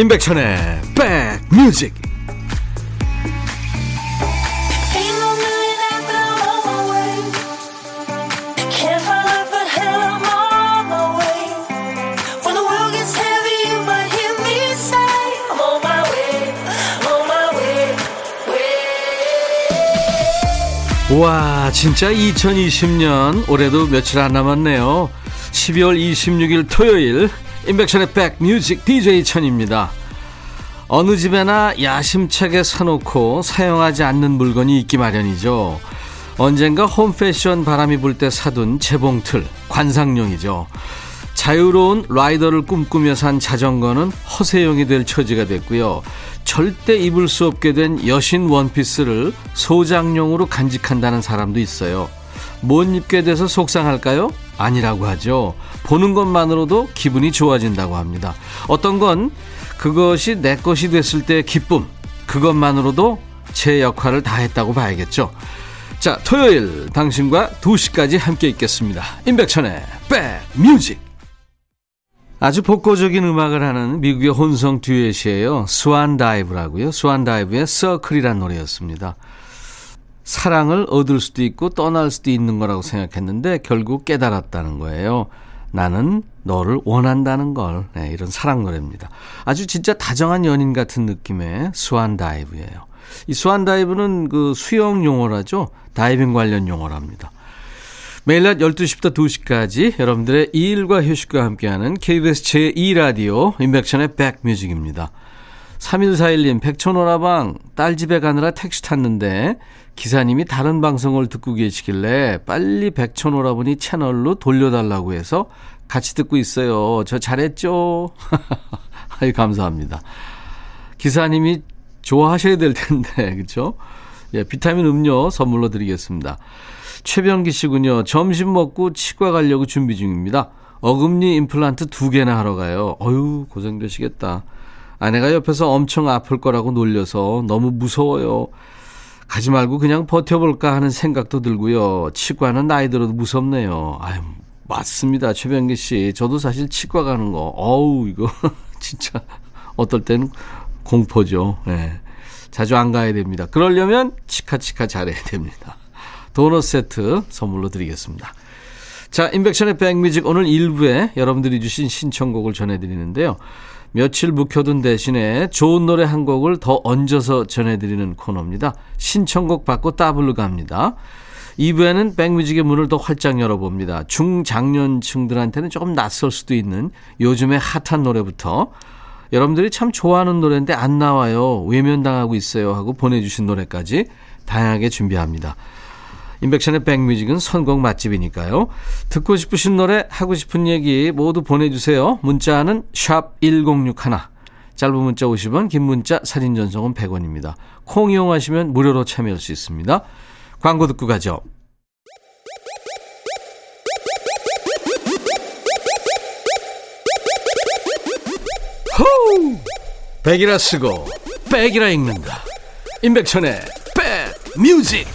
임백천의 백뮤직. 와 진짜 2020년 올해도 며칠 안 남았네요. 12월 26일 토요일 임백천의 백뮤직 DJ 천입니다 어느 집에나 야심차게 사놓고 사용하지 않는 물건이 있기 마련이죠 언젠가 홈패션 바람이 불 때 사둔 재봉틀 관상용이죠 자유로운 라이더를 꿈꾸며 산 자전거는 허세용이 될 처지가 됐고요. 절대 입을 수 없게 된 여신 원피스를 소장용으로 간직한다는 사람도 있어요. 못 입게 돼서 속상할까요? 아니라고 하죠. 보는 것만으로도 기분이 좋아진다고 합니다. 어떤 건 그것이 내 것이 됐을 때 기쁨, 그것만으로도 제 역할을 다 했다고 봐야겠죠. 자, 토요일 당신과 2시까지 함께 있겠습니다. 임백천의 백뮤직. 아주 복고적인 음악을 하는 미국의 혼성 듀엣이에요. 스완 다이브라고요. 스완 다이브의 Circle이란 노래였습니다. 사랑을 얻을 수도 있고 떠날 수도 있는 거라고 생각했는데 결국 깨달았다는 거예요. 나는 너를 원한다는 걸. 네, 이런 사랑 노래입니다. 아주 진짜 다정한 연인 같은 느낌의 Swan Dive예요. 이 Swan Dive는 그 수영 용어라죠. 다이빙 관련 용어랍니다. 매일 낮 12시부터 2시까지 여러분들의 일과 휴식과 함께하는 KBS 제2라디오 임백천의 백뮤직입니다. 3141님, 백촌오라방 딸 집에 가느라 택시 탔는데 기사님이 다른 방송을 듣고 계시길래 빨리 백촌오라버니 채널로 돌려달라고 해서 같이 듣고 있어요. 저 잘했죠? 아유, 감사합니다. 기사님이 좋아하셔야 될 텐데, 그쵸? 예, 비타민 음료 선물로 드리겠습니다. 최병기 씨군요. 점심 먹고 치과 가려고 준비 중입니다. 어금니 임플란트 두 개나 하러 가요. 어유 고생되시겠다. 아내가 옆에서 엄청 아플 거라고 놀려서 너무 무서워요. 가지 말고 그냥 버텨볼까 하는 생각도 들고요. 치과는 나이 들어도 무섭네요. 아유, 맞습니다. 최병기 씨. 저도 사실 치과 가는 거, 어우, 이거 진짜 어떨 때는 공포죠. 예. 네. 자주 안 가야 됩니다. 그러려면 치카치카 잘해야 됩니다. 도넛 세트 선물로 드리겠습니다. 자, 인백션의 백뮤직 오늘 1부에 여러분들이 주신 신청곡을 전해드리는데요. 며칠 묵혀둔 대신에 좋은 노래 한 곡을 더 얹어서 전해드리는 코너입니다. 신청곡 받고 따블로 갑니다. 2부에는 백뮤직의 문을 더 활짝 열어봅니다. 중장년층들한테는 조금 낯설 수도 있는 요즘의 핫한 노래부터 여러분들이 참 좋아하는 노래인데 안 나와요. 외면당하고 있어요. 하고 보내주신 노래까지 다양하게 준비합니다. 인백션의 백뮤직은 선곡 맛집이니까요. 듣고 싶으신 노래, 하고 싶은 얘기 모두 보내주세요. 문자는 샵 1061. 짧은 문자 50원, 긴 문자 사진 전송은 100원입니다. 콩 이용하시면 무료로 참여할 수 있습니다. 광고 듣고 가죠. 호우! 백이라 쓰고 백이라 읽는다. 임백천의 백 뮤직.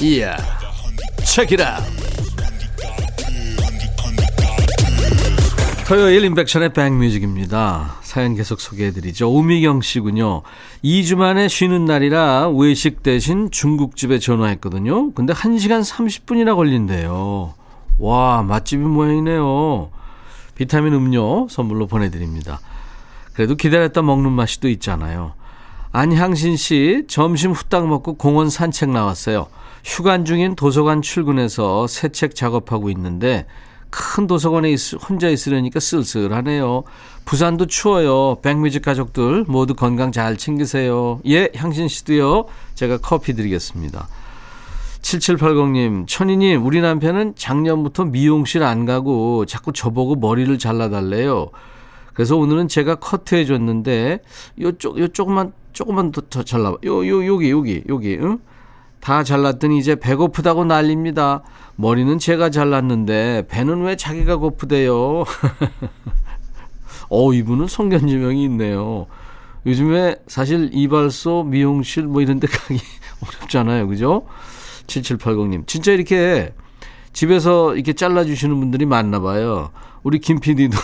이야. Out. 토요일 인백션의 백뮤직입니다. 사연 계속 소개해드리죠. 오미경 씨군요. 2주 만에 쉬는 날이라 외식 대신 중국집에 전화했거든요. 근데 1시간 30분이나 걸린대요. 와, 맛집인 모양이네요. 비타민 음료 선물로 보내드립니다. 그래도 기다렸다 먹는 맛이 또 있잖아요. 안향신 씨, 점심 후딱 먹고 공원 산책 나왔어요. 휴관 중인 도서관 출근해서 새 책 작업하고 있는데 큰 도서관에 있, 혼자 있으려니까 쓸쓸하네요. 부산도 추워요. 백뮤직 가족들 모두 건강 잘 챙기세요. 예, 향신 씨도요. 제가 커피 드리겠습니다. 7780님, 천희님, 우리 남편은 작년부터 미용실 안 가고 자꾸 저보고 머리를 잘라달래요. 그래서 오늘은 제가 커트해 줬는데, 요쪽, 요 조금만, 조금만 더, 더 잘라봐. 요, 요, 여기, 여기, 여기, 응? 다 잘랐더니 이제 배고프다고 난립니다. 머리는 제가 잘랐는데 배는 왜 자기가 고프대요? 어, 이분은 성견지명이 있네요. 요즘에 사실 이발소, 미용실 뭐 이런 데 가기 어렵잖아요. 그죠? 7780님. 진짜 이렇게 집에서 이렇게 잘라주시는 분들이 많나 봐요. 우리 김 PD도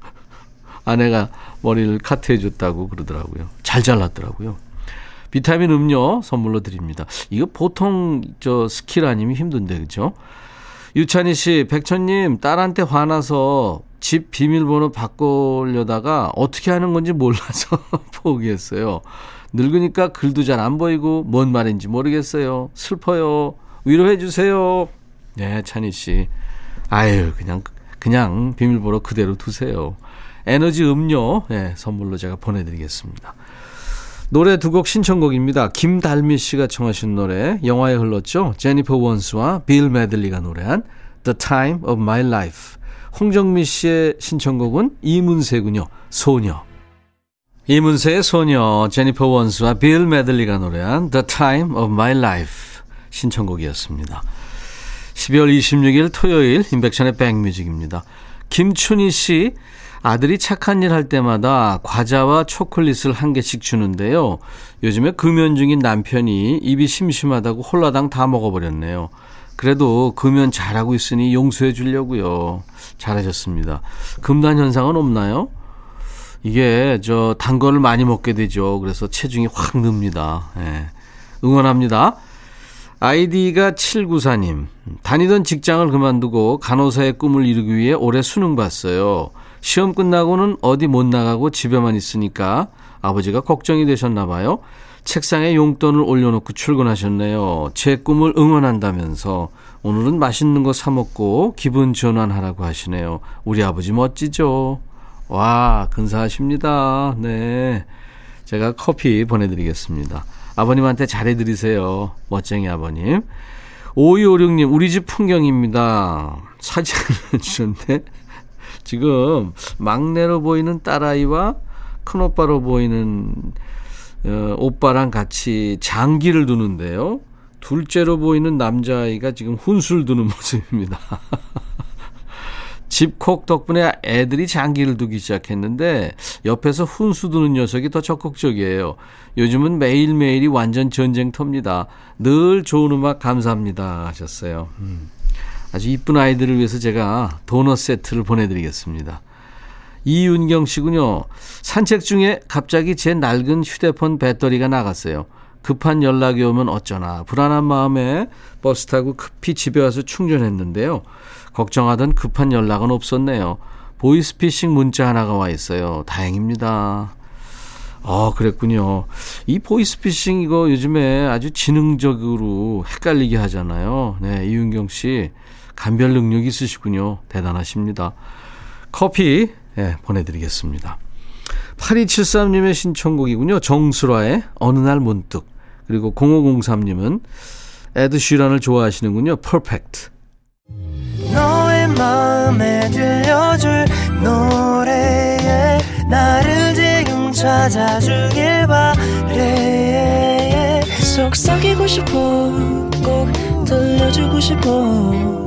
아내가 머리를 카트해 줬다고 그러더라고요. 잘 잘랐더라고요. 비타민 음료 선물로 드립니다. 이거 보통 저 스킬 아니면 힘든데 그죠? 유찬희 씨, 백천님 딸한테 화나서 집 비밀번호 바꾸려다가 어떻게 하는 건지 몰라서 포기했어요. 늙으니까 글도 잘 안 보이고 뭔 말인지 모르겠어요. 슬퍼요. 위로해 주세요. 네, 찬희 씨. 아유, 그냥 그냥 비밀번호 그대로 두세요. 에너지 음료 네, 선물로 제가 보내드리겠습니다. 노래 두 곡 신청곡입니다. 김달미 씨가 청하신 노래 영화에 흘렀죠. 제니퍼 원스와 빌 메들리가 노래한 The Time of My Life. 홍정미 씨의 신청곡은 이문세군요. 소녀. 이문세의 소녀, 제니퍼 원스와 빌 메들리가 노래한 The Time of My Life 신청곡이었습니다. 12월 26일 토요일 인백션의 백뮤직입니다. 김춘희 씨 아들이 착한 일 할 때마다 과자와 초콜릿을 한 개씩 주는데요. 요즘에 금연 중인 남편이 입이 심심하다고 홀라당 다 먹어버렸네요. 그래도 금연 잘하고 있으니 용서해 주려고요. 잘하셨습니다. 금단 현상은 없나요? 이게 저 단 거를 많이 먹게 되죠. 그래서 체중이 확 늡니다. 예. 응원합니다. 아이디가 794님. 다니던 직장을 그만두고 간호사의 꿈을 이루기 위해 올해 수능 봤어요. 시험 끝나고는 어디 못 나가고 집에만 있으니까 아버지가 걱정이 되셨나 봐요. 책상에 용돈을 올려놓고 출근하셨네요. 제 꿈을 응원한다면서 오늘은 맛있는 거 사 먹고 기분 전환하라고 하시네요. 우리 아버지 멋지죠? 와, 근사하십니다. 네. 제가 커피 보내드리겠습니다. 아버님한테 잘해드리세요. 멋쟁이 아버님. 5256님, 우리 집 풍경입니다. 사진을 주셨는데, 지금 막내로 보이는 딸아이와 큰오빠로 보이는 어, 오빠랑 같이 장기를 두는데요. 둘째로 보이는 남자아이가 지금 훈술 두는 모습입니다. 집콕 덕분에 애들이 장기를 두기 시작했는데 옆에서 훈수 두는 녀석이 더 적극적이에요. 요즘은 매일매일이 완전 전쟁터입니다. 늘 좋은 음악 감사합니다 하셨어요. 음. 아주 이쁜 아이들을 위해서 제가 도넛 세트를 보내드리겠습니다. 이윤경 씨군요. 산책 중에 갑자기 제 낡은 휴대폰 배터리가 나갔어요. 급한 연락이 오면 어쩌나 불안한 마음에 버스 타고 급히 집에 와서 충전했는데요. 걱정하던 급한 연락은 없었네요. 보이스피싱 문자 하나가 와 있어요. 다행입니다. 아, 그랬군요. 이 보이스피싱 이거 요즘에 아주 지능적으로 헷갈리게 하잖아요. 네, 이윤경 씨. 감별 능력 있으시군요. 대단하십니다. 커피 예, 보내드리겠습니다. 8273님의 신청곡이군요. 정수라의 어느 날 문득. 그리고 0503님은 에드 슈란을 좋아하시는군요. 퍼펙트. 너의 마음에 들려줄 노래에 나를 지금 찾아주길 바래 속삭이고 싶어 꼭 들려주고 싶어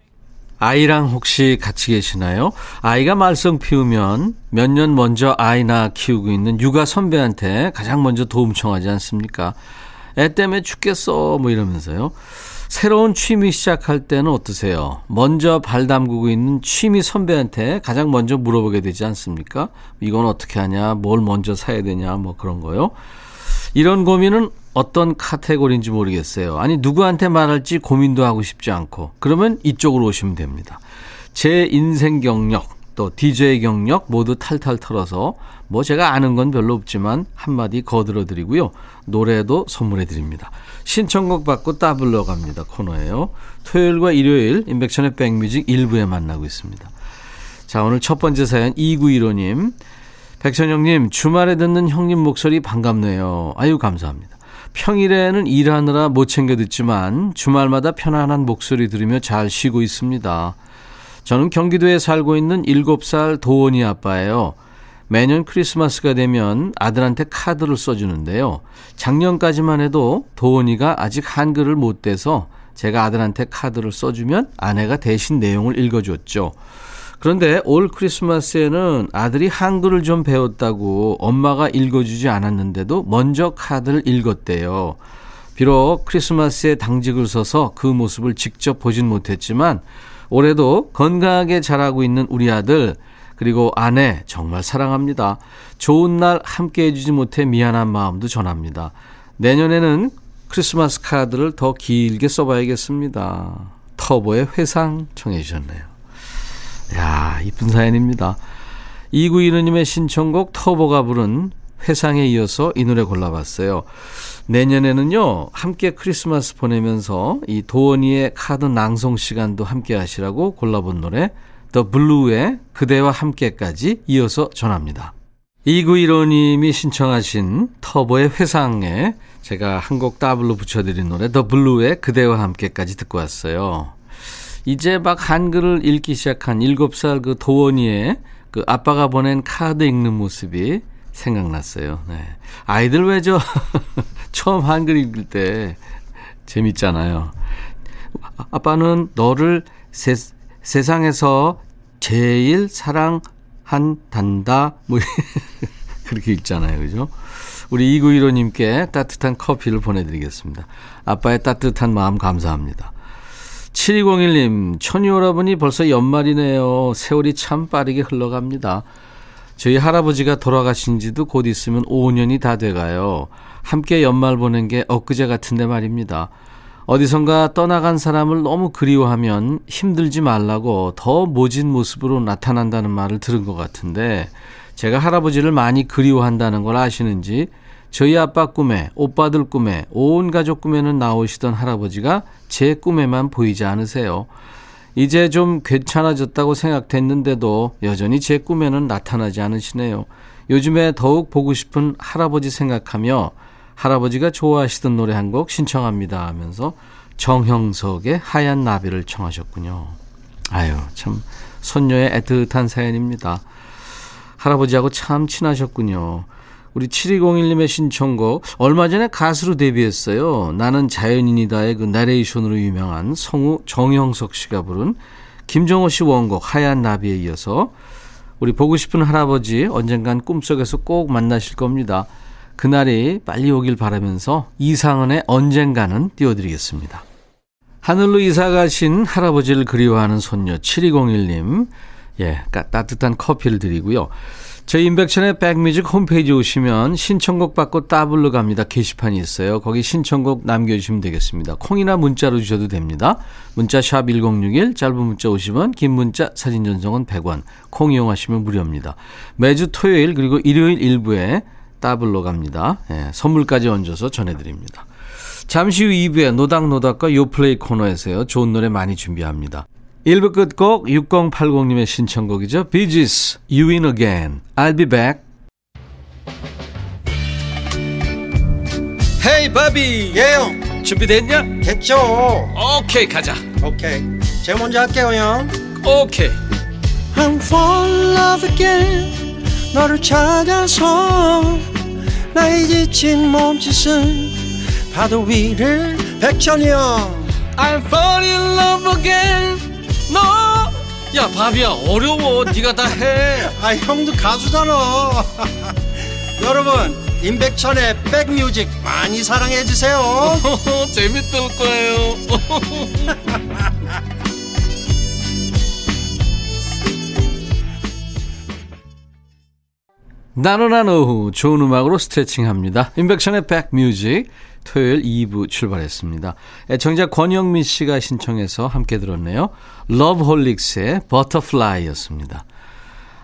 아이랑 혹시 같이 계시나요? 아이가 말썽 피우면 몇 년 먼저 아이 나 키우고 있는 육아 선배한테 가장 먼저 도움 청하지 않습니까? 애 때문에 죽겠어 뭐 이러면서요. 새로운 취미 시작할 때는 어떠세요? 먼저 발 담그고 있는 취미 선배한테 가장 먼저 물어보게 되지 않습니까? 이건 어떻게 하냐, 뭘 먼저 사야 되냐, 뭐 그런 거요. 이런 고민은 어떤 카테고리인지 모르겠어요. 아니, 누구한테 말할지 고민도 하고 싶지 않고. 그러면 이쪽으로 오시면 됩니다. 제 인생 경력, 또 DJ 경력 모두 탈탈 털어서 뭐 제가 아는 건 별로 없지만 한마디 거들어 드리고요. 노래도 선물해 드립니다. 신청곡 받고 따블러 갑니다. 코너예요. 토요일과 일요일 인백션의 백뮤직 일부에 만나고 있습니다. 자, 오늘 첫 번째 사연 2915님. 백천영님, 주말에 듣는 형님 목소리 반갑네요. 아유, 감사합니다. 평일에는 일하느라 못 챙겨 듣지만 주말마다 편안한 목소리 들으며 잘 쉬고 있습니다. 저는 경기도에 살고 있는 7살 도원이 아빠예요. 매년 크리스마스가 되면 아들한테 카드를 써주는데요. 작년까지만 해도 도원이가 아직 한글을 못 떼서 제가 아들한테 카드를 써주면 아내가 대신 내용을 읽어줬죠. 그런데 올 크리스마스에는 아들이 한글을 좀 배웠다고 엄마가 읽어주지 않았는데도 먼저 카드를 읽었대요. 비록 크리스마스에 당직을 서서 그 모습을 직접 보진 못했지만 올해도 건강하게 자라고 있는 우리 아들 그리고 아내 정말 사랑합니다. 좋은 날 함께 해주지 못해 미안한 마음도 전합니다. 내년에는 크리스마스 카드를 더 길게 써봐야겠습니다. 터보의 회상 청해 주셨네요. 야 이쁜 사연입니다. 2915님의 신청곡 터보가 부른 회상에 이어서 이 노래 골라봤어요. 내년에는요, 함께 크리스마스 보내면서 이 도원이의 카드 낭송 시간도 함께 하시라고 골라본 노래, 더 블루의 그대와 함께까지 이어서 전합니다. 2915님이 신청하신 터보의 회상에 제가 한 곡 더블로 붙여드린 노래, 더 블루의 그대와 함께까지 듣고 왔어요. 이제 막 한글을 읽기 시작한 7살 그 도원이의 그 아빠가 보낸 카드 읽는 모습이 생각났어요. 네. 아이들 왜 저 처음 한글 읽을 때 재밌잖아요. 아빠는 너를 세, 세상에서 제일 사랑한단다. 뭐 그렇게 읽잖아요. 그죠? 우리 2915님께 따뜻한 커피를 보내드리겠습니다. 아빠의 따뜻한 마음 감사합니다. 7201님, 천이오라버니 벌써 연말이네요. 세월이 참 빠르게 흘러갑니다. 저희 할아버지가 돌아가신 지도 곧 있으면 5년이 다 돼가요. 함께 연말 보낸 게 엊그제 같은데 말입니다. 어디선가 떠나간 사람을 너무 그리워하면 힘들지 말라고 더 모진 모습으로 나타난다는 말을 들은 것 같은데 제가 할아버지를 많이 그리워한다는 걸 아시는지 저희 아빠 꿈에, 오빠들 꿈에, 온 가족 꿈에는 나오시던 할아버지가 제 꿈에만 보이지 않으세요. 이제 좀 괜찮아졌다고 생각됐는데도 여전히 제 꿈에는 나타나지 않으시네요. 요즘에 더욱 보고 싶은 할아버지 생각하며 할아버지가 좋아하시던 노래 한 곡 신청합니다 하면서 정형석의 하얀 나비를 청하셨군요. 아유, 참 손녀의 애틋한 사연입니다. 할아버지하고 참 친하셨군요. 우리 7201님의 신청곡 얼마 전에 가수로 데뷔했어요. 나는 자연인이다의 그 나레이션으로 유명한 성우 정영석 씨가 부른 김정호 씨 원곡 하얀 나비에 이어서 우리 보고 싶은 할아버지 언젠간 꿈속에서 꼭 만나실 겁니다. 그날이 빨리 오길 바라면서 이상은의 언젠가는 띄워드리겠습니다. 하늘로 이사 가신 할아버지를 그리워하는 손녀 7201님, 예, 따뜻한 커피를 드리고요. 저희 인백천의 백뮤직 홈페이지 오시면 신청곡 받고 따블로 갑니다. 게시판이 있어요. 거기 신청곡 남겨주시면 되겠습니다. 콩이나 문자로 주셔도 됩니다. 문자 샵 1061, 짧은 문자 50원, 긴 문자 사진 전송은 100원. 콩 이용하시면 무료입니다. 매주 토요일 그리고 일요일 일부에 따블로 갑니다. 예, 선물까지 얹어서 전해드립니다. 잠시 후 2부에 노닥노닥과 요플레이 코너에서요. 좋은 노래 많이 준비합니다. 1부 끝곡 6080님의 신청곡이죠. 비지스, You Win Again. I'll be back. 헤이 바비 예영. 준비됐냐? 됐죠. 오케이 가자. 오케이. 제가 먼저 할게요 형. 오케이. I'm fall in love again. 너를 찾아서 나의 지친 몸짓은 파도 위를 백천이 형 I'm fall in love again 너! 야, 바비야, 어려워. 네가 다 해. 아, 형도 가수잖아. 여러분, 임백천의 백뮤직 많이 사랑해 주세요. 재밌을 거예요. 나른한 오후 좋은 음악으로 스트레칭합니다. 임백천의 백뮤직 토요일 2부 출발했습니다. 애청자 권영민 씨가 신청해서 함께 들었네요. 러브홀릭스의 Butterfly였습니다.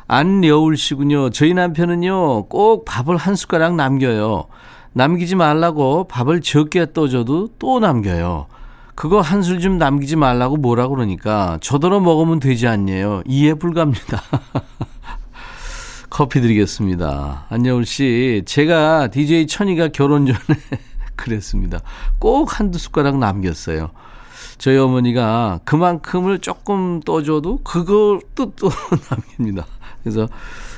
안여울 씨군요. 저희 남편은요, 꼭 밥을 한 숟가락 남겨요. 남기지 말라고 밥을 적게 떠줘도 또 남겨요. 그거 한 술 좀 남기지 말라고 뭐라 그러니까 저더러 먹으면 되지 않냐요. 이해 불가입니다. 커피 드리겠습니다. 안여울 씨, 제가 DJ 천이가 결혼 전에 그랬습니다. 꼭 한두 숟가락 남겼어요. 저희 어머니가 그만큼을 조금 떠줘도 그것도 또 남깁니다. 그래서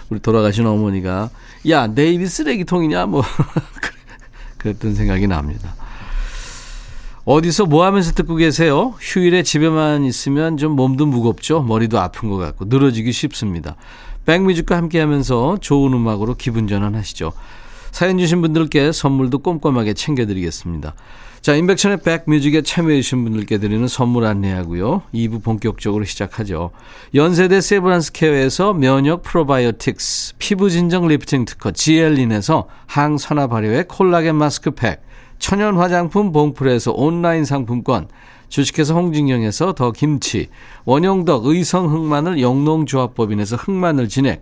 우리 돌아가신 어머니가 야, 내 입이 쓰레기통이냐? 뭐 그랬던 생각이 납니다. 어디서 뭐 하면서 듣고 계세요? 휴일에 집에만 있으면 좀 몸도 무겁죠? 머리도 아픈 것 같고 늘어지기 쉽습니다. 백뮤직과 함께 하면서 좋은 음악으로 기분 전환하시죠. 사연 주신 분들께 선물도 꼼꼼하게 챙겨드리겠습니다. 자, 인백천의 백뮤직에 참여해주신 분들께 드리는 선물 안내하고요. 2부 본격적으로 시작하죠. 연세대 세브란스 케어에서 면역 프로바이오틱스, 피부 진정 리프팅 특허 지엘린에서 항산화 발효의 콜라겐 마스크팩, 천연 화장품 봉프에서 온라인 상품권, 주식회사 홍진경에서 더 김치, 원용덕 의성 흑마늘 영농조합법인에서 흑마늘 진액,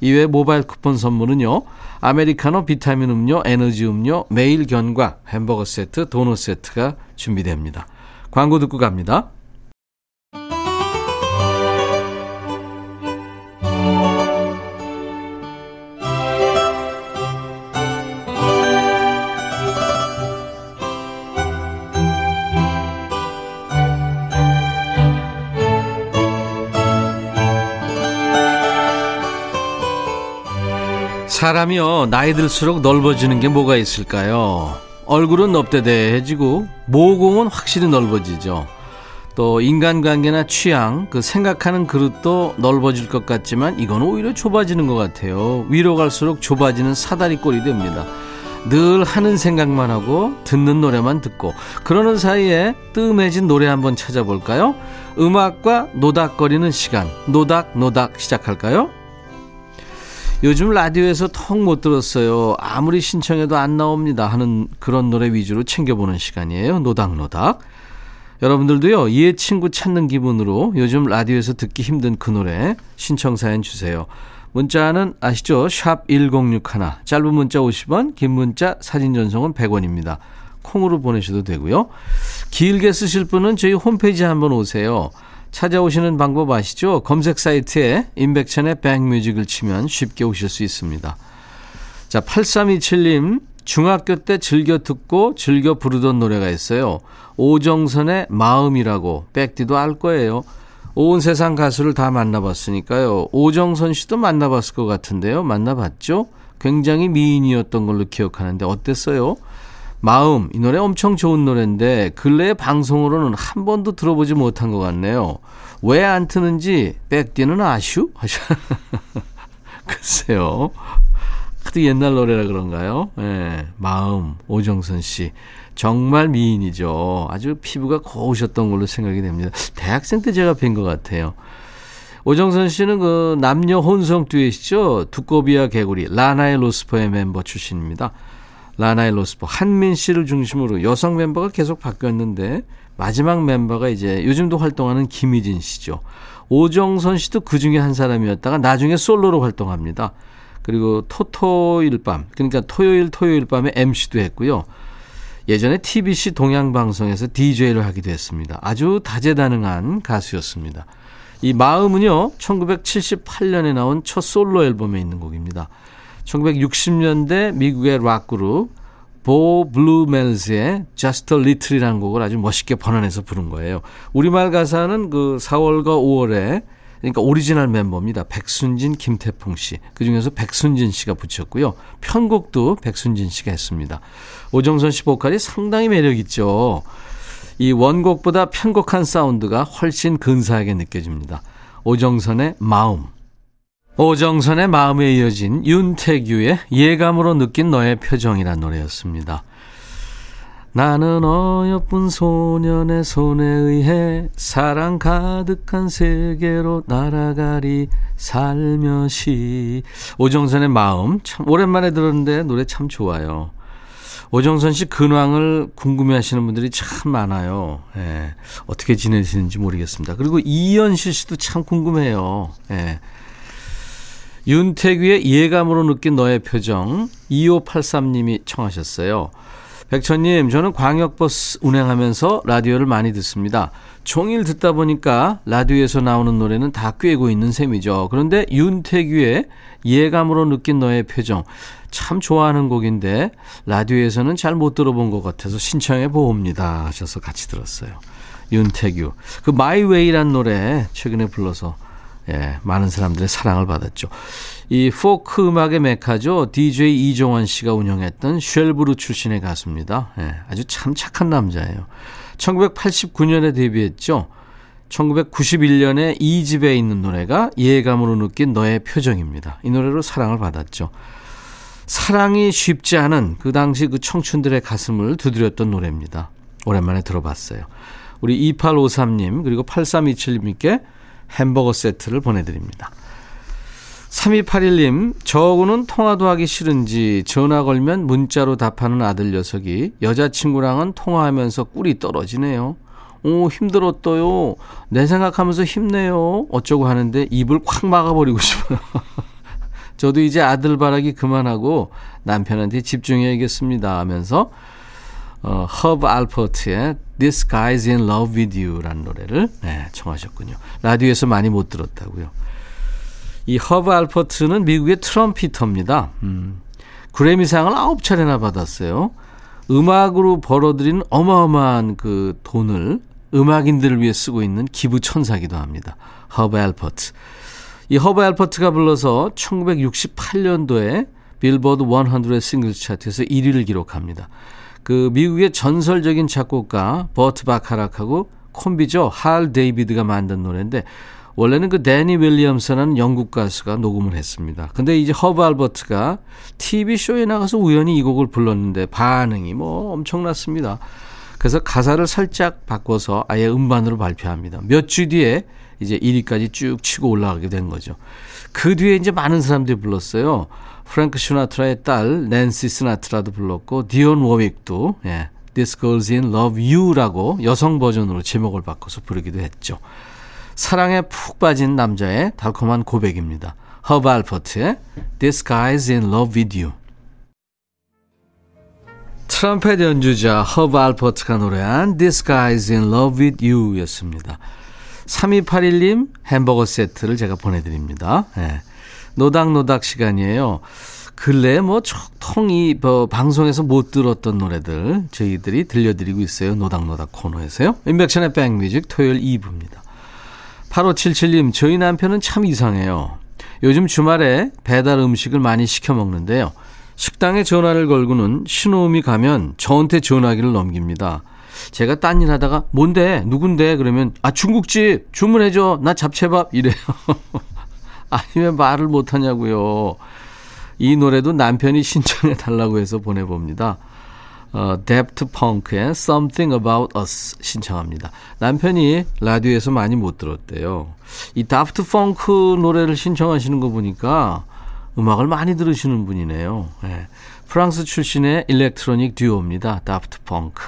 이외 모바일 쿠폰 선물은요. 아메리카노 비타민 음료, 에너지 음료, 매일 견과, 햄버거 세트, 도넛 세트가 준비됩니다. 광고 듣고 갑니다. 사람이요, 나이 들수록 넓어지는 게 뭐가 있을까요? 얼굴은 넙대대해지고, 모공은 확실히 넓어지죠. 또, 인간관계나 취향, 그 생각하는 그릇도 넓어질 것 같지만, 이건 오히려 좁아지는 것 같아요. 위로 갈수록 좁아지는 사다리 꼴이 됩니다. 늘 하는 생각만 하고, 듣는 노래만 듣고, 그러는 사이에 뜸해진 노래 한번 찾아볼까요? 음악과 노닥거리는 시간, 노닥노닥 시작할까요? 요즘 라디오에서 턱 못 들었어요. 아무리 신청해도 안 나옵니다. 하는 그런 노래 위주로 챙겨보는 시간이에요. 노닥노닥. 여러분들도요, 이해 친구 찾는 기분으로 요즘 라디오에서 듣기 힘든 그 노래 신청 사연 주세요. 문자는 아시죠? 샵 1061. 짧은 문자 50원, 긴 문자 사진 전송은 100원입니다. 콩으로 보내셔도 되고요. 길게 쓰실 분은 저희 홈페이지 한번 오세요. 찾아오시는 방법 아시죠? 검색 사이트에 임백천의 백뮤직을 치면 쉽게 오실 수 있습니다. 자, 8327님, 중학교 때 즐겨 듣고 즐겨 부르던 노래가 있어요. 오정선의 마음이라고, 백디도 알 거예요. 온 세상 가수를 다 만나봤으니까요. 오정선 씨도 만나봤을 것 같은데요. 만나봤죠? 굉장히 미인이었던 걸로 기억하는데 어땠어요? 마음 이 노래 엄청 좋은 노래인데 근래의 방송으로는 한 번도 들어보지 못한 것 같네요. 왜 안 트는지 백디는 아슈? 하셔. 글쎄요. 하도 옛날 노래라 그런가요? 네, 마음 오정선 씨 정말 미인이죠. 아주 피부가 고우셨던 걸로 생각이 됩니다. 대학생 때 제가 뵌 것 같아요. 오정선 씨는 그 남녀 혼성 듀엣이죠. 두꺼비와 개구리 라나에로스포의 멤버 출신입니다. 라나에로스포 한민 씨를 중심으로 여성 멤버가 계속 바뀌었는데 마지막 멤버가 이제 요즘도 활동하는 김희진 씨죠. 오정선 씨도 그 중에 한 사람이었다가 나중에 솔로로 활동합니다. 그리고 토토일 밤, 그러니까 토요일 토요일 밤에 MC도 했고요. 예전에 TBC 동양방송에서 DJ를 하기도 했습니다. 아주 다재다능한 가수였습니다. 이 마음은요, 1978년에 나온 첫 솔로 앨범에 있는 곡입니다. 1960년대 미국의 락 그룹 보 브루멜즈의 Just a Little이라는 곡을 아주 멋있게 번안해서 부른 거예요. 우리말 가사는 그 4월과 5월에 그러니까 오리지널 멤버입니다. 백순진, 김태풍 씨. 그 중에서 백순진 씨가 붙였고요. 편곡도 백순진 씨가 했습니다. 오정선 씨 보컬이 상당히 매력 있죠. 이 원곡보다 편곡한 사운드가 훨씬 근사하게 느껴집니다. 오정선의 마음. 오정선의 마음에 이어진 윤태규의 예감으로 느낀 너의 표정이란 노래였습니다. 나는 어여쁜 소년의 손에 의해 사랑 가득한 세계로 날아가리 살며시 오정선의 마음 참 오랜만에 들었는데 노래 참 좋아요. 오정선 씨 근황을 궁금해 하시는 분들이 참 많아요. 예, 어떻게 지내시는지 모르겠습니다. 그리고 이현실 씨도 참 궁금해요. 예. 윤태규의 예감으로 느낀 너의 표정 2583님이 청하셨어요. 백천님, 저는 광역버스 운행하면서 라디오를 많이 듣습니다. 종일 듣다 보니까 라디오에서 나오는 노래는 다 꿰고 있는 셈이죠. 그런데 윤태규의 예감으로 느낀 너의 표정 참 좋아하는 곡인데 라디오에서는 잘 못 들어본 것 같아서 신청해 보옵니다 하셔서 같이 들었어요. 윤태규 그 My Way란 노래 최근에 불러서 예, 많은 사람들의 사랑을 받았죠. 이 포크 음악의 메카죠. DJ 이종환 씨가 운영했던 쉘브루 출신의 가수입니다. 예, 아주 참 착한 남자예요. 1989년에 데뷔했죠. 1991년에 2집에 있는 노래가 예감으로 느낀 너의 표정입니다. 이 노래로 사랑을 받았죠. 사랑이 쉽지 않은 그 당시 그 청춘들의 가슴을 두드렸던 노래입니다. 오랜만에 들어봤어요. 우리 2853님 그리고 8327님께 햄버거 세트를 보내드립니다. 3281님, 저하고는 통화도 하기 싫은지 전화 걸면 문자로 답하는 아들 녀석이 여자친구랑은 통화하면서 꿀이 떨어지네요. 오, 힘들었어요. 내 생각하면서 힘내요. 어쩌고 하는데 입을 콱 막아버리고 싶어요. 저도 이제 아들 바라기 그만하고 남편한테 집중해야겠습니다 하면서 어, 허브 알퍼트의 This Guy's in Love with You라는 노래를 네, 청하셨군요. 라디오에서 많이 못 들었다고요. 이 허브 알퍼트는 미국의 트럼피터입니다. 음, 그래미상을 아홉 차례나 받았어요. 음악으로 벌어들인 어마어마한 그 돈을 음악인들을 위해 쓰고 있는 기부 천사기도 합니다. 허브 알퍼트. 이 허브 알퍼트가 불러서 1968년도에 빌보드 100 싱글 차트에서 1위를 기록합니다. 그 미국의 전설적인 작곡가 버트 바카락하고 콤비죠. 할 데이비드가 만든 노래인데 원래는 그 대니 윌리엄스라는 영국 가수가 녹음을 했습니다. 근데 이제 허브 알퍼트가 TV쇼에 나가서 우연히 이 곡을 불렀는데 반응이 뭐 엄청났습니다. 그래서 가사를 살짝 바꿔서 아예 음반으로 발표합니다. 몇 주 뒤에 이제 1위까지 쭉 치고 올라가게 된 거죠. 그 뒤에 이제 많은 사람들이 불렀어요. 프랭크 시나트라의 딸 낸시 시나트라도 불렀고 디온 워윅도 예, This Girl's in Love You라고 여성 버전으로 제목을 바꿔서 부르기도 했죠. 사랑에 푹 빠진 남자의 달콤한 고백입니다. 허브 알퍼트의 This Guy's in Love with You. 트럼펫 연주자 허브 알퍼트가 노래한 This Guy's in Love with You 였습니다. 3281님 햄버거 세트를 제가 보내드립니다. 네. 노닥노닥 시간이에요. 근래 뭐 통이 뭐 방송에서 못 들었던 노래들 저희들이 들려드리고 있어요. 노닥노닥 코너에서요. 임백천의 백뮤직 토요일 2부입니다. 8577님, 저희 남편은 참 이상해요. 요즘 주말에 배달 음식을 많이 시켜 먹는데요. 식당에 전화를 걸고는 신호음이 가면 저한테 전화기를 넘깁니다. 제가 딴 일 하다가 뭔데 누군데 그러면 아 중국집 주문해줘 나 잡채밥 이래요. 아니 왜 말을 못하냐고요. 이 노래도 남편이 신청해 달라고 해서 보내봅니다. 어, 데프트 펑크의 Something About Us 신청합니다. 남편이 라디오에서 많이 못 들었대요. 이 다프트 펑크 노래를 신청하시는 거 보니까 음악을 많이 들으시는 분이네요. 네. 프랑스 출신의 일렉트로닉 듀오입니다. 다프트 펑크.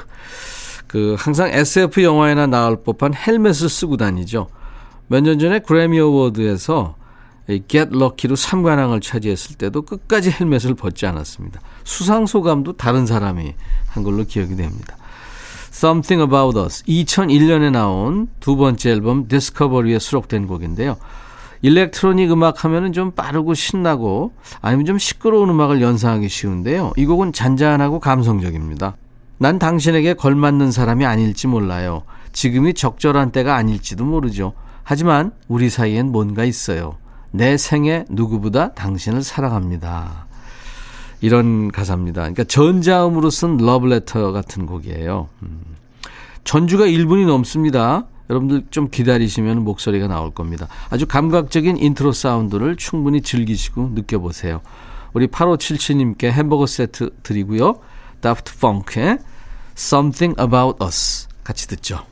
그 항상 SF 영화에나 나올 법한 헬멧을 쓰고 다니죠. 몇 년 전에 그래미 어워드에서 Get Lucky로 3관왕을 차지했을 때도 끝까지 헬멧을 벗지 않았습니다. 수상 소감도 다른 사람이 한 걸로 기억이 됩니다. Something About Us 2001년에 나온 두 번째 앨범 디스커버리에 수록된 곡인데요. 일렉트로닉 음악 하면은 좀 빠르고 신나고 아니면 좀 시끄러운 음악을 연상하기 쉬운데요. 이 곡은 잔잔하고 감성적입니다. 난 당신에게 걸맞는 사람이 아닐지 몰라요. 지금이 적절한 때가 아닐지도 모르죠. 하지만 우리 사이엔 뭔가 있어요. 내 생에 누구보다 당신을 사랑합니다. 이런 가사입니다. 그러니까 전자음으로 쓴 러브레터 같은 곡이에요. 음. 전주가 1분이 넘습니다. 여러분들 좀 기다리시면 목소리가 나올 겁니다. 아주 감각적인 인트로 사운드를 충분히 즐기시고 느껴보세요. 우리 8577님께 햄버거 세트 드리고요. 다프트 펑크의 Something About Us 같이 듣죠.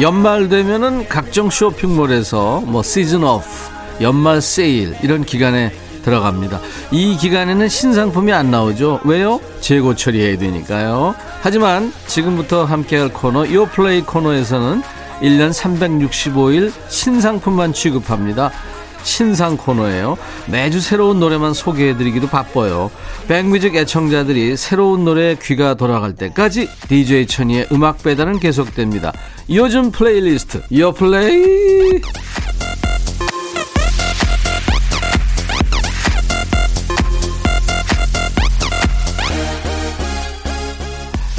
연말 되면은 각종 쇼핑몰에서 뭐 시즌 오프, 연말 세일 이런 기간에 들어갑니다. 이 기간에는 신상품이 안 나오죠. 왜요? 재고 처리해야 되니까요. 하지만 지금부터 함께할 코너 요플레이 코너에서는 1년 365일 신상품만 취급합니다. 신상 코너예요. 매주 새로운 노래만 소개해드리기도 바빠요. 백뮤직 애청자들이 새로운 노래에 귀가 돌아갈 때까지 DJ 천이의 음악 배달은 계속됩니다. 요즘 플레이리스트 요플레이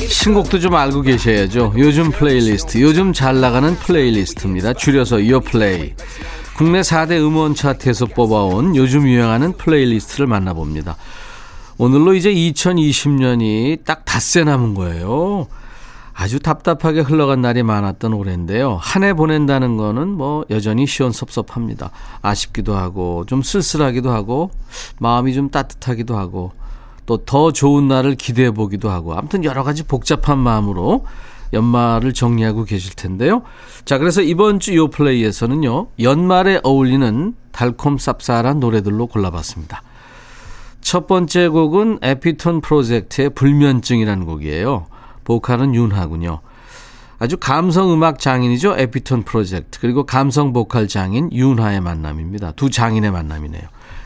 신곡도 좀 알고 계셔야죠. 요즘 플레이리스트, 요즘 잘 나가는 플레이리스트입니다. 줄여서 요플레이. 국내 4대 음원 차트에서 뽑아온 요즘 유행하는 플레이리스트를 만나봅니다. 오늘로 이제 2020년이 딱 닷새 남은 거예요. 아주 답답하게 흘러간 날이 많았던 올해인데요. 한 해 보낸다는 거는 뭐 여전히 시원섭섭합니다. 아쉽기도 하고 좀 쓸쓸하기도 하고 마음이 좀 따뜻하기도 하고 또 더 좋은 날을 기대해 보기도 하고 아무튼 여러 가지 복잡한 마음으로 연말을 정리하고 계실 텐데요. 자, 그래서 이번 주 요 플레이에서는요, 연말에 어울리는 달콤 쌉쌀한 노래들로 골라봤습니다. 첫 번째 곡은 에피톤 프로젝트의 불면증이라는 곡이에요. 보컬은 윤하군요. 아주 감성 음악 장인이죠. 에피톤 프로젝트. 그리고 감성 보컬 장인 윤하의 만남입니다. 두 장인의 만남이네요.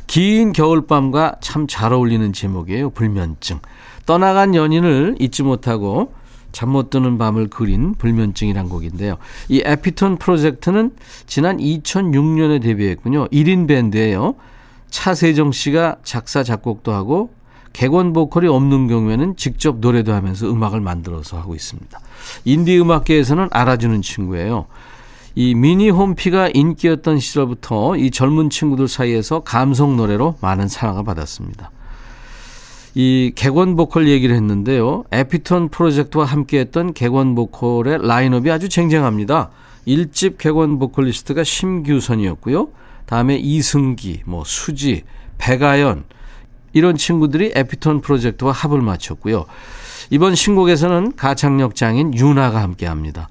긴 겨울밤과 참 잘 어울리는 제목이에요. 불면증. 떠나간 연인을 잊지 못하고 잠 못 드는 밤을 그린 불면증이란 곡인데요. 이 에피톤 프로젝트는 지난 2006년에 데뷔했군요. 1인 밴드예요. 차세정 씨가 작사 작곡도 하고 객원 보컬이 없는 경우에는 직접 노래도 하면서 음악을 만들어서 하고 있습니다. 인디 음악계에서는 알아주는 친구예요. 이 미니 홈피가 인기였던 시절부터 이 젊은 친구들 사이에서 감성 노래로 많은 사랑을 받았습니다. 이 객원 보컬 얘기를 했는데요. 에피톤 프로젝트와 함께했던 객원 보컬의 라인업이 아주 쟁쟁합니다. 1집 객원 보컬리스트가 심규선이었고요. 다음에 이승기, 뭐 수지, 백아연 이런 친구들이 에피톤 프로젝트와 합을 맞췄고요. 이번 신곡에서는 가창력 장인 윤아가 함께합니다.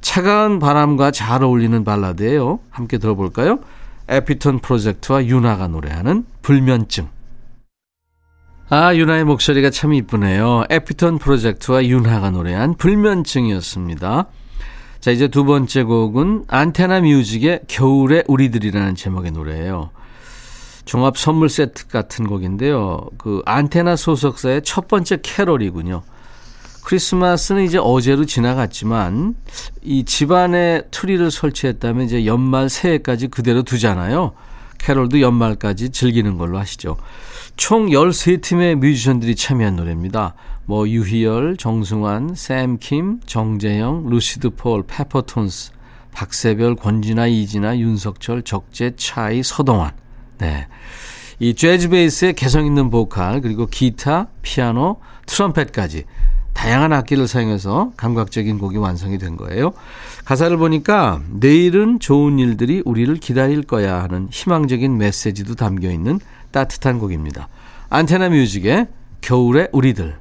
차가운 바람과 잘 어울리는 발라드예요. 함께 들어볼까요? 에피톤 프로젝트와 윤아가 노래하는 불면증. 아, 윤하의 목소리가 참 이쁘네요. 에피톤 프로젝트와 윤하가 노래한 불면증이었습니다. 자, 이제 두 번째 곡은 안테나 뮤직의 겨울의 우리들이라는 제목의 노래예요. 종합 선물 세트 같은 곡인데요. 그 안테나 소속사의 첫 번째 캐롤이군요. 크리스마스는 이제 어제로 지나갔지만 이 집안에 트리를 설치했다면 이제 연말 새해까지 그대로 두잖아요. 캐롤도 연말까지 즐기는 걸로 하시죠. 총 13팀의 뮤지션들이 참여한 노래입니다. 뭐 유희열, 정승환, 샘킴, 정재형, 루시드 폴, 페퍼톤스, 박새별, 권진아, 이진아, 윤석철, 적재, 차이, 서동환. 네. 이 재즈 베이스의 개성 있는 보컬, 그리고 기타, 피아노, 트럼펫까지 다양한 악기를 사용해서 감각적인 곡이 완성이 된 거예요. 가사를 보니까 내일은 좋은 일들이 우리를 기다릴 거야 하는 희망적인 메시지도 담겨 있는 따뜻한 곡입니다. 안테나 뮤직의 겨울의 우리들.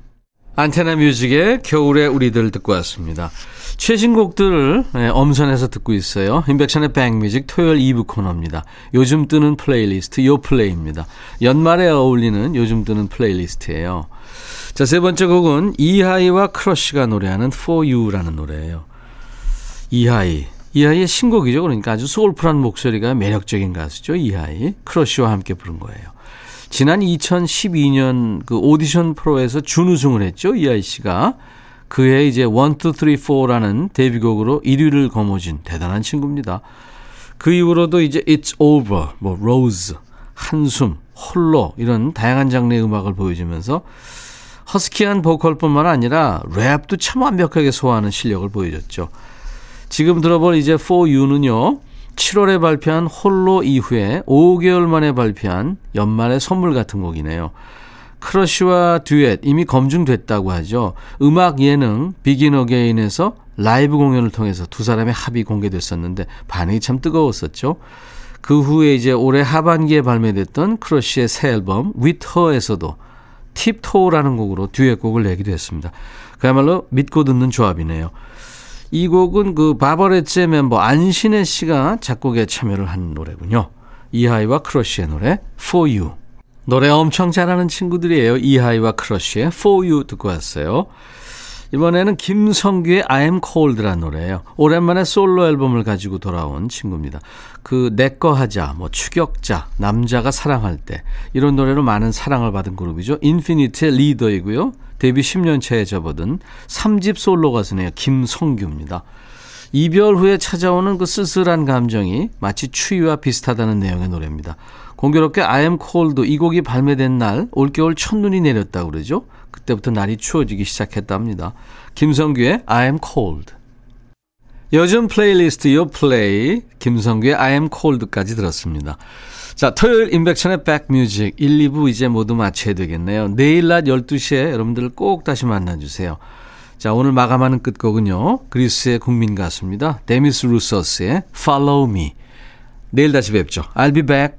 안테나 뮤직의 겨울의 우리들 듣고 왔습니다. 최신 곡들을 네, 엄선해서 듣고 있어요. 임백천의 백뮤직 토요일 2부 코너입니다. 요즘 뜨는 플레이리스트 요플레이입니다. 연말에 어울리는 요즘 뜨는 플레이리스트예요. 자, 세 번째 곡은 이하이와 크러쉬가 노래하는 For You라는 노래예요. 이하이. 이하이의 신곡이죠. 그러니까 아주 soulful한 목소리가 매력적인 가수죠. 이하이. 크러쉬와 함께 부른 거예요. 지난 2012년 그 오디션 프로에서 준우승을 했죠. 이하이 씨가. 그해 이제 1, 2, 3, 4라는 데뷔곡으로 1위를 거머쥔 대단한 친구입니다. 그 이후로도 이제 It's Over, 뭐 Rose, 한숨, 홀로 이런 다양한 장르의 음악을 보여주면서 허스키한 보컬뿐만 아니라 랩도 참 완벽하게 소화하는 실력을 보여줬죠. 지금 들어볼 이제 For You는요. 7월에 발표한 홀로 이후에 5개월 만에 발표한 연말의 선물 같은 곡이네요. 크러쉬와 듀엣 이미 검증됐다고 하죠. 음악 예능 비긴 어게인에서 라이브 공연을 통해서 두 사람의 합이 공개됐었는데 반응이 참 뜨거웠었죠. 그 후에 이제 올해 하반기에 발매됐던 크러쉬의 새 앨범 Her에서도 Tip Toe라는 곡으로 듀엣곡을 내기도 했습니다. 그야말로 믿고 듣는 조합이네요. 이 곡은 그 바버레츠의 멤버 안신애 씨가 작곡에 참여를 한 노래군요. 이하이와 크러쉬의 노래 For You. 노래 엄청 잘하는 친구들이에요. 이하이와 크러쉬의 For You 듣고 왔어요. 이번에는 김성규의 I'm Cold라는 노래예요. 오랜만에 솔로 앨범을 가지고 돌아온 친구입니다. 그 내꺼 하자, 뭐 추격자, 남자가 사랑할 때 이런 노래로 많은 사랑을 받은 그룹이죠. 인피니트의 리더이고요. 데뷔 10년 차에 접어든 3집 솔로 가수네요. 김성규입니다. 이별 후에 찾아오는 그 쓸쓸한 감정이 마치 추위와 비슷하다는 내용의 노래입니다. 공교롭게 I am cold 이 곡이 발매된 날 올겨울 첫눈이 내렸다고 그러죠. 그때부터 날이 추워지기 시작했답니다. 김성규의 I am cold. 요즘 플레이리스트 요 플레이 김성규의 I am cold까지 들었습니다. 자, 토요일 임백천의 백뮤직 1, 2부 이제 모두 마쳐야 되겠네요. 내일 낮 12시에 여러분들 꼭 다시 만나주세요. 자, 오늘 마감하는 끝곡은요. 그리스의 국민 가수입니다. 데미스 루서스의 Follow Me. 내일 다시 뵙죠. I'll be back.